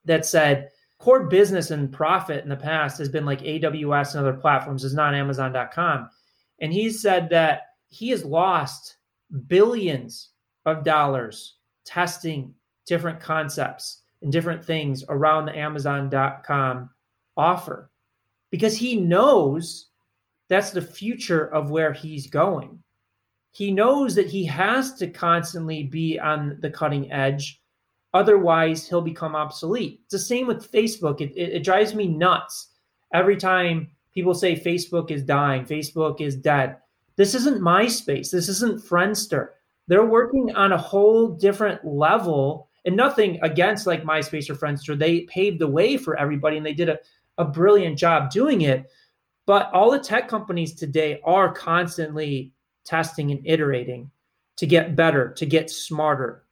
that said core business and profit in the past has been like AWS and other platforms, is not Amazon.com. And he said that he has lost billions of dollars testing different concepts and different things around the Amazon.com offer because he knows that's the future of where he's going. He knows that he has to constantly be on the cutting edge. Otherwise, he'll become obsolete. It's the same with Facebook. It, it, it drives me nuts every time people say Facebook is dying, Facebook is dead. This isn't MySpace. This isn't Friendster. They're working on a whole different level and nothing against like MySpace or Friendster. They paved the way for everybody and they did a, a brilliant job doing it. But all the tech companies today are constantly testing and iterating to get better, to get smarter,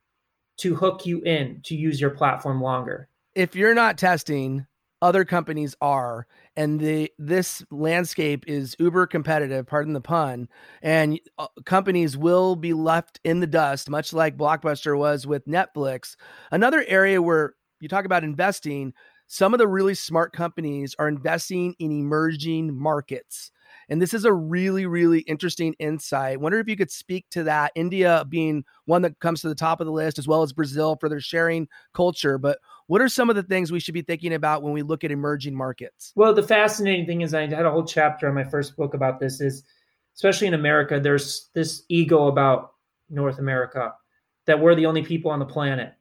to hook you in, to use your platform longer. If you're not testing, other companies are and the this landscape is uber competitive pardon the pun and uh, companies will be left in the dust much like blockbuster was with netflix another area where you talk about investing some of the really smart companies are investing in emerging markets and this is a really, really interesting insight. Wonder if you could speak to that. India being one that comes to the top of the list, as well as Brazil for their sharing culture. But what are some of the things we should be thinking about when we look at emerging markets? Well, the fascinating thing is I had a whole chapter in my first book about this is especially in America, there's this ego about North America that we're the only people on the planet.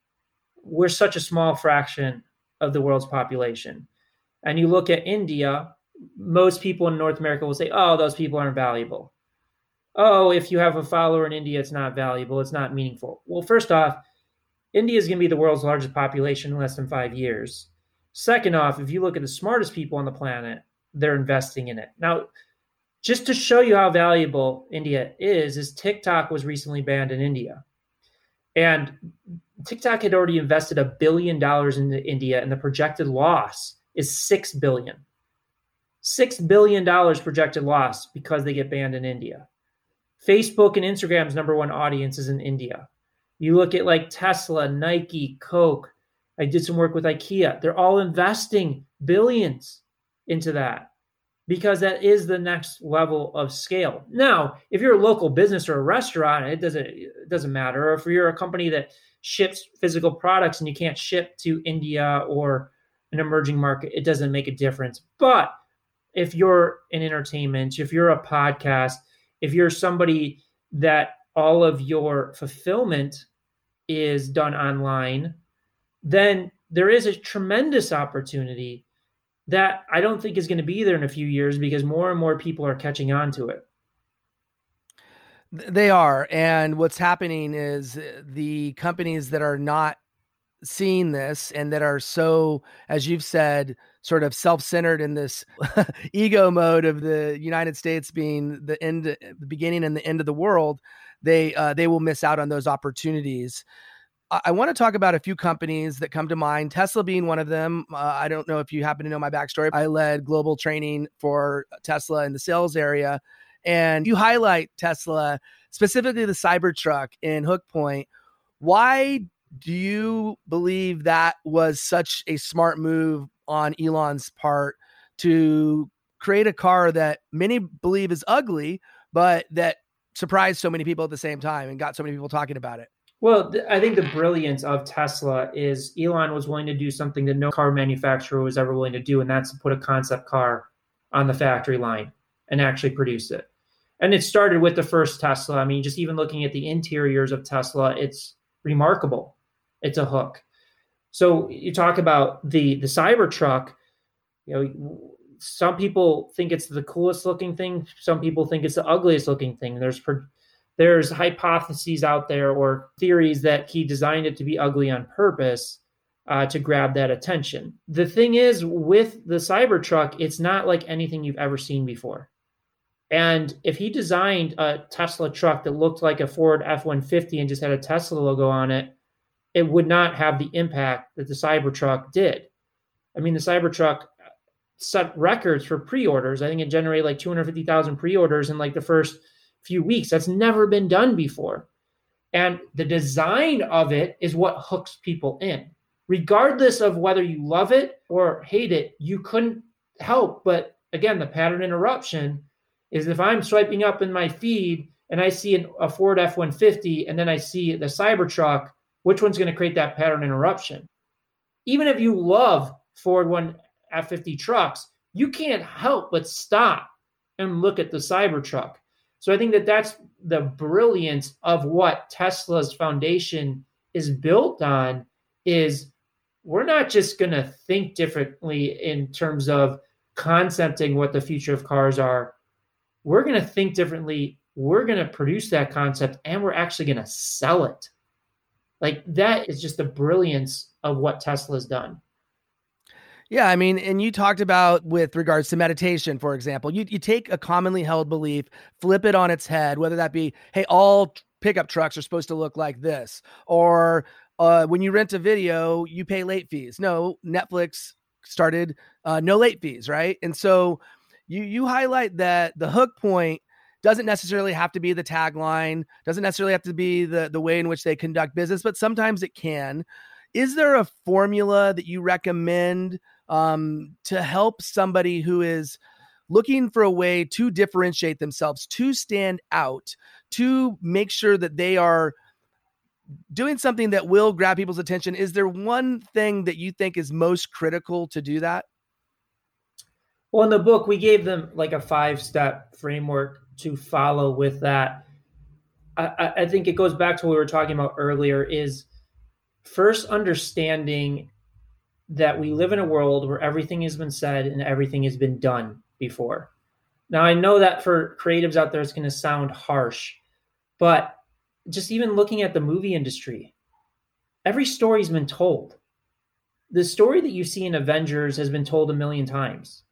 We're such a small fraction of the world's population. And you look at India, most people in North America will say, oh, those people aren't valuable. Oh, if you have a follower in India, it's not valuable, it's not meaningful. Well, first off, India is going to be the world's largest population in less than five years. Second off, if you look at the smartest people on the planet, they're investing in it. Now, just to show you how valuable India is, is TikTok was recently banned in India. And TikTok had already invested a billion dollars into India, and the projected loss is six billion. $6 billion projected loss because they get banned in India. Facebook and Instagram's number one audience is in India. You look at like Tesla, Nike, Coke. I did some work with IKEA. They're all investing billions into that because that is the next level of scale. Now, if you're a local business or a restaurant, it doesn't it doesn't matter. Or if you're a company that ships physical products and you can't ship to India or an emerging market, it doesn't make a difference. But if you're in entertainment, if you're a podcast, if you're somebody that all of your fulfillment is done online, then there is a tremendous opportunity that I don't think is going to be there in a few years because more and more people are catching on to it. They are. And what's happening is uh, the companies that are not seeing this and that are so, as you've said, sort of self-centered in this ego mode of the United States being the end, the beginning and the end of the world, they uh, they will miss out on those opportunities. I, I want to talk about a few companies that come to mind. Tesla being one of them. Uh, I don't know if you happen to know my backstory. I led global training for Tesla in the sales area, and you highlight Tesla specifically the Cybertruck in Hook Point. Why do you believe that was such a smart move on Elon's part to create a car that many believe is ugly, but that surprised so many people at the same time and got so many people talking about it? Well, th- I think the brilliance of Tesla is Elon was willing to do something that no car manufacturer was ever willing to do, and that's to put a concept car on the factory line and actually produce it. And it started with the first Tesla. I mean, just even looking at the interiors of Tesla, it's remarkable it's a hook. So you talk about the the Cybertruck. You know, some people think it's the coolest looking thing. Some people think it's the ugliest looking thing. There's there's hypotheses out there or theories that he designed it to be ugly on purpose uh, to grab that attention. The thing is, with the Cybertruck, it's not like anything you've ever seen before. And if he designed a Tesla truck that looked like a Ford F 150 and just had a Tesla logo on it, it would not have the impact that the Cybertruck did. I mean, the Cybertruck set records for pre-orders. I think it generated like 250,000 pre-orders in like the first few weeks. That's never been done before. And the design of it is what hooks people in. Regardless of whether you love it or hate it, you couldn't help but, again, the pattern interruption is if I'm swiping up in my feed and I see an, a Ford F 150 and then I see the Cybertruck, which one's going to create that pattern interruption? Even if you love Ford 1 F 50 trucks, you can't help but stop and look at the Cybertruck. So I think that that's the brilliance of what Tesla's foundation is built on is we're not just going to think differently in terms of concepting what the future of cars are. We're going to think differently. We're going to produce that concept and we're actually going to sell it. Like that is just the brilliance of what Tesla's done. Yeah, I mean, and you talked about with regards to meditation, for example, you, you take a commonly held belief, flip it on its head, whether that be, hey, all pickup trucks are supposed to look like this, or uh, when you rent a video, you pay late fees. No, Netflix started uh, no late fees, right? And so you you highlight that the hook point doesn't necessarily have to be the tagline, doesn't necessarily have to be the the way in which they conduct business, but sometimes it can. Is there a formula that you recommend um, to help somebody who is looking for a way to differentiate themselves, to stand out, to make sure that they are doing something that will grab people's attention? Is there one thing that you think is most critical to do that? Well, in the book, we gave them like a five step framework to follow with that. I, I think it goes back to what we were talking about earlier is first understanding that we live in a world where everything has been said and everything has been done before. Now, I know that for creatives out there, it's going to sound harsh, but just even looking at the movie industry, every story's been told. The story that you see in Avengers has been told a million times,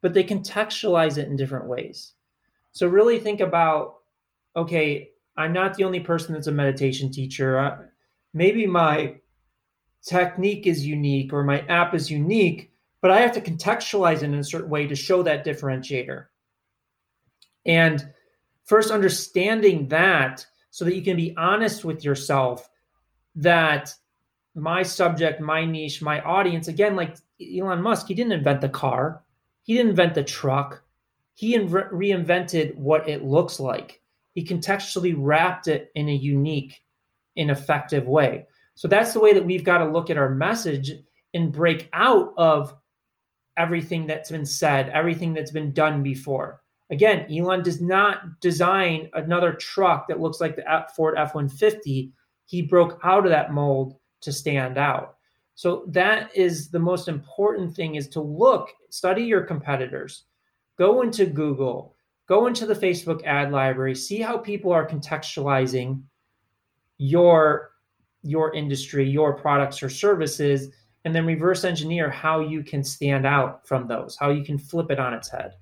but they contextualize it in different ways. So, really think about okay, I'm not the only person that's a meditation teacher. maybe my technique is unique or my app is unique, but I have to contextualize it in a certain way to show that differentiator. And first, understanding that so that you can be honest with yourself that my subject, my niche, my audience, again, like Elon Musk, he didn't invent the car, he didn't invent the truck, he re- reinvented what it looks like. He contextually wrapped it in a unique and effective way. So that's the way that we've got to look at our message and break out of everything that's been said, everything that's been done before. Again, Elon does not design another truck that looks like the Ford F 150. He broke out of that mold to stand out. So that is the most important thing is to look, study your competitors, go into Google, go into the Facebook ad library, see how people are contextualizing your your industry, your products or services, and then reverse engineer how you can stand out from those, how you can flip it on its head.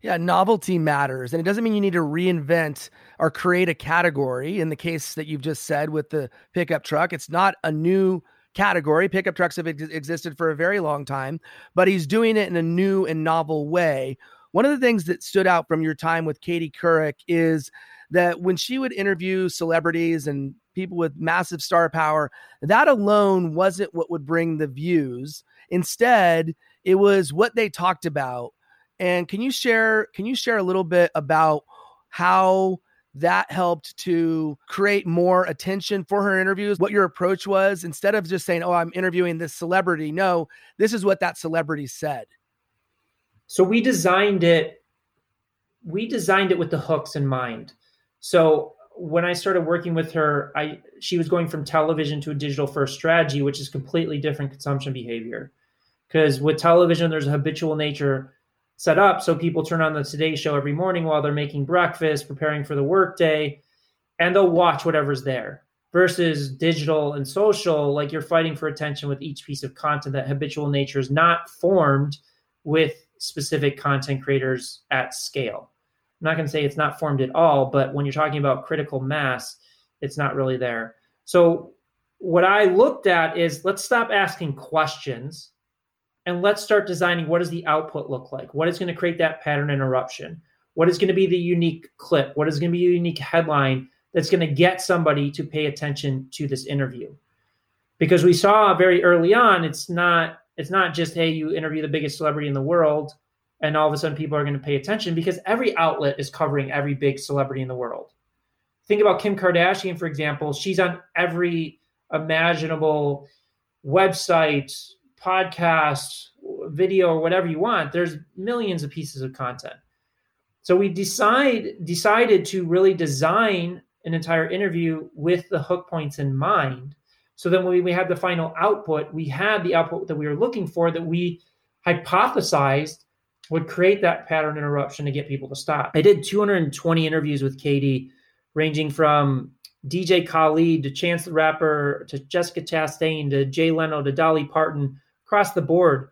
Yeah, novelty matters. And it doesn't mean you need to reinvent or create a category. In the case that you've just said with the pickup truck, it's not a new category. Pickup trucks have ex- existed for a very long time, but he's doing it in a new and novel way. One of the things that stood out from your time with Katie Couric is that when she would interview celebrities and people with massive star power, that alone wasn't what would bring the views. Instead, it was what they talked about. And can you share can you share a little bit about how that helped to create more attention for her interviews what your approach was instead of just saying oh i'm interviewing this celebrity. No this is what that celebrity said. So we designed it we designed it with the hooks in mind. So when I started working with her, I she was going from television to a digital first strategy, which is completely different consumption behavior. Because with television, there's a habitual nature set up, so people turn on the Today Show every morning while they're making breakfast, preparing for the workday, and they'll watch whatever's there. Versus digital and social, like you're fighting for attention with each piece of content. That habitual nature is not formed with specific content creators at scale. I'm not going to say it's not formed at all, but when you're talking about critical mass, it's not really there. So, what I looked at is let's stop asking questions and let's start designing what does the output look like? What is going to create that pattern interruption? What is going to be the unique clip? What is going to be a unique headline that's going to get somebody to pay attention to this interview? Because we saw very early on, it's not it's not just hey, you interview the biggest celebrity in the world, and all of a sudden people are going to pay attention because every outlet is covering every big celebrity in the world. Think about Kim Kardashian, for example. She's on every imaginable website, podcast, video, or whatever you want. There's millions of pieces of content. So we decide decided to really design an entire interview with the hook points in mind. So then when we had the final output, we had the output that we were looking for that we hypothesized would create that pattern interruption to get people to stop. I did 220 interviews with Katie, ranging from DJ Khaled to Chance the Rapper to Jessica Chastain to Jay Leno to Dolly Parton across the board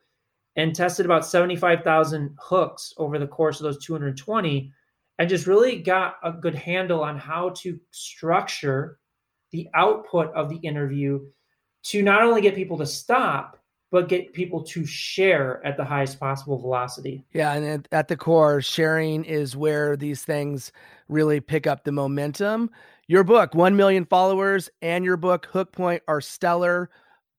and tested about 75,000 hooks over the course of those 220 and just really got a good handle on how to structure the output of the interview to not only get people to stop but get people to share at the highest possible velocity. Yeah, and at the core, sharing is where these things really pick up the momentum. Your book, 1 million followers, and your book, Hook Point, are stellar.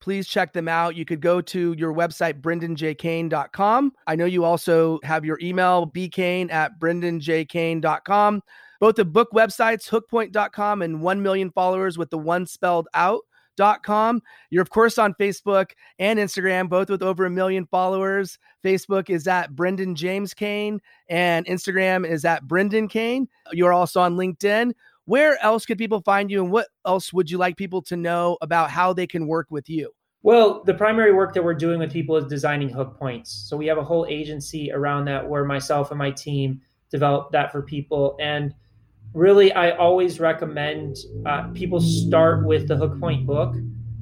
Please check them out. You could go to your website, brendanjkane.com. I know you also have your email, bkane at brendanjkane.com. Both the book websites, hookpoint.com and 1 million followers with the one spelled out com. You're, of course, on Facebook and Instagram, both with over a million followers. Facebook is at Brendan James Kane, and Instagram is at Brendan Kane. You're also on LinkedIn. Where else could people find you, and what else would you like people to know about how they can work with you? Well, the primary work that we're doing with people is designing hook points. So we have a whole agency around that where myself and my team develop that for people. And really, I always recommend uh, people start with the Hook Point book,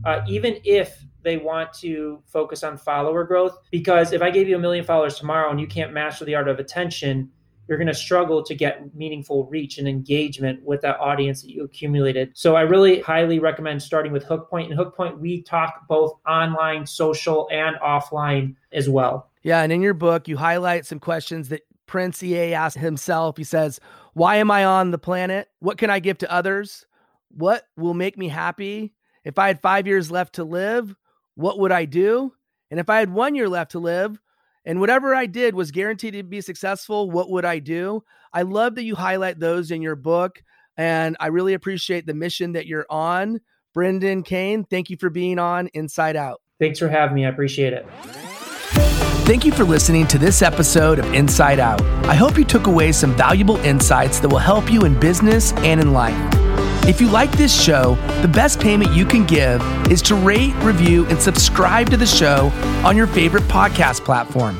uh, even if they want to focus on follower growth. Because if I gave you a million followers tomorrow and you can't master the art of attention, you're going to struggle to get meaningful reach and engagement with that audience that you accumulated. So I really highly recommend starting with Hook Point. And Hook Point, we talk both online, social, and offline as well. Yeah. And in your book, you highlight some questions that Prince EA asked himself. He says, why am I on the planet? What can I give to others? What will make me happy? If I had five years left to live, what would I do? And if I had one year left to live, and whatever I did was guaranteed to be successful, what would I do? I love that you highlight those in your book. And I really appreciate the mission that you're on. Brendan Kane, thank you for being on Insight Out. Thanks for having me. I appreciate it. Thank you for listening to this episode of Insight Out. I hope you took away some valuable insights that will help you in business and in life. If you like this show, the best payment you can give is to rate, review, and subscribe to the show on your favorite podcast platform.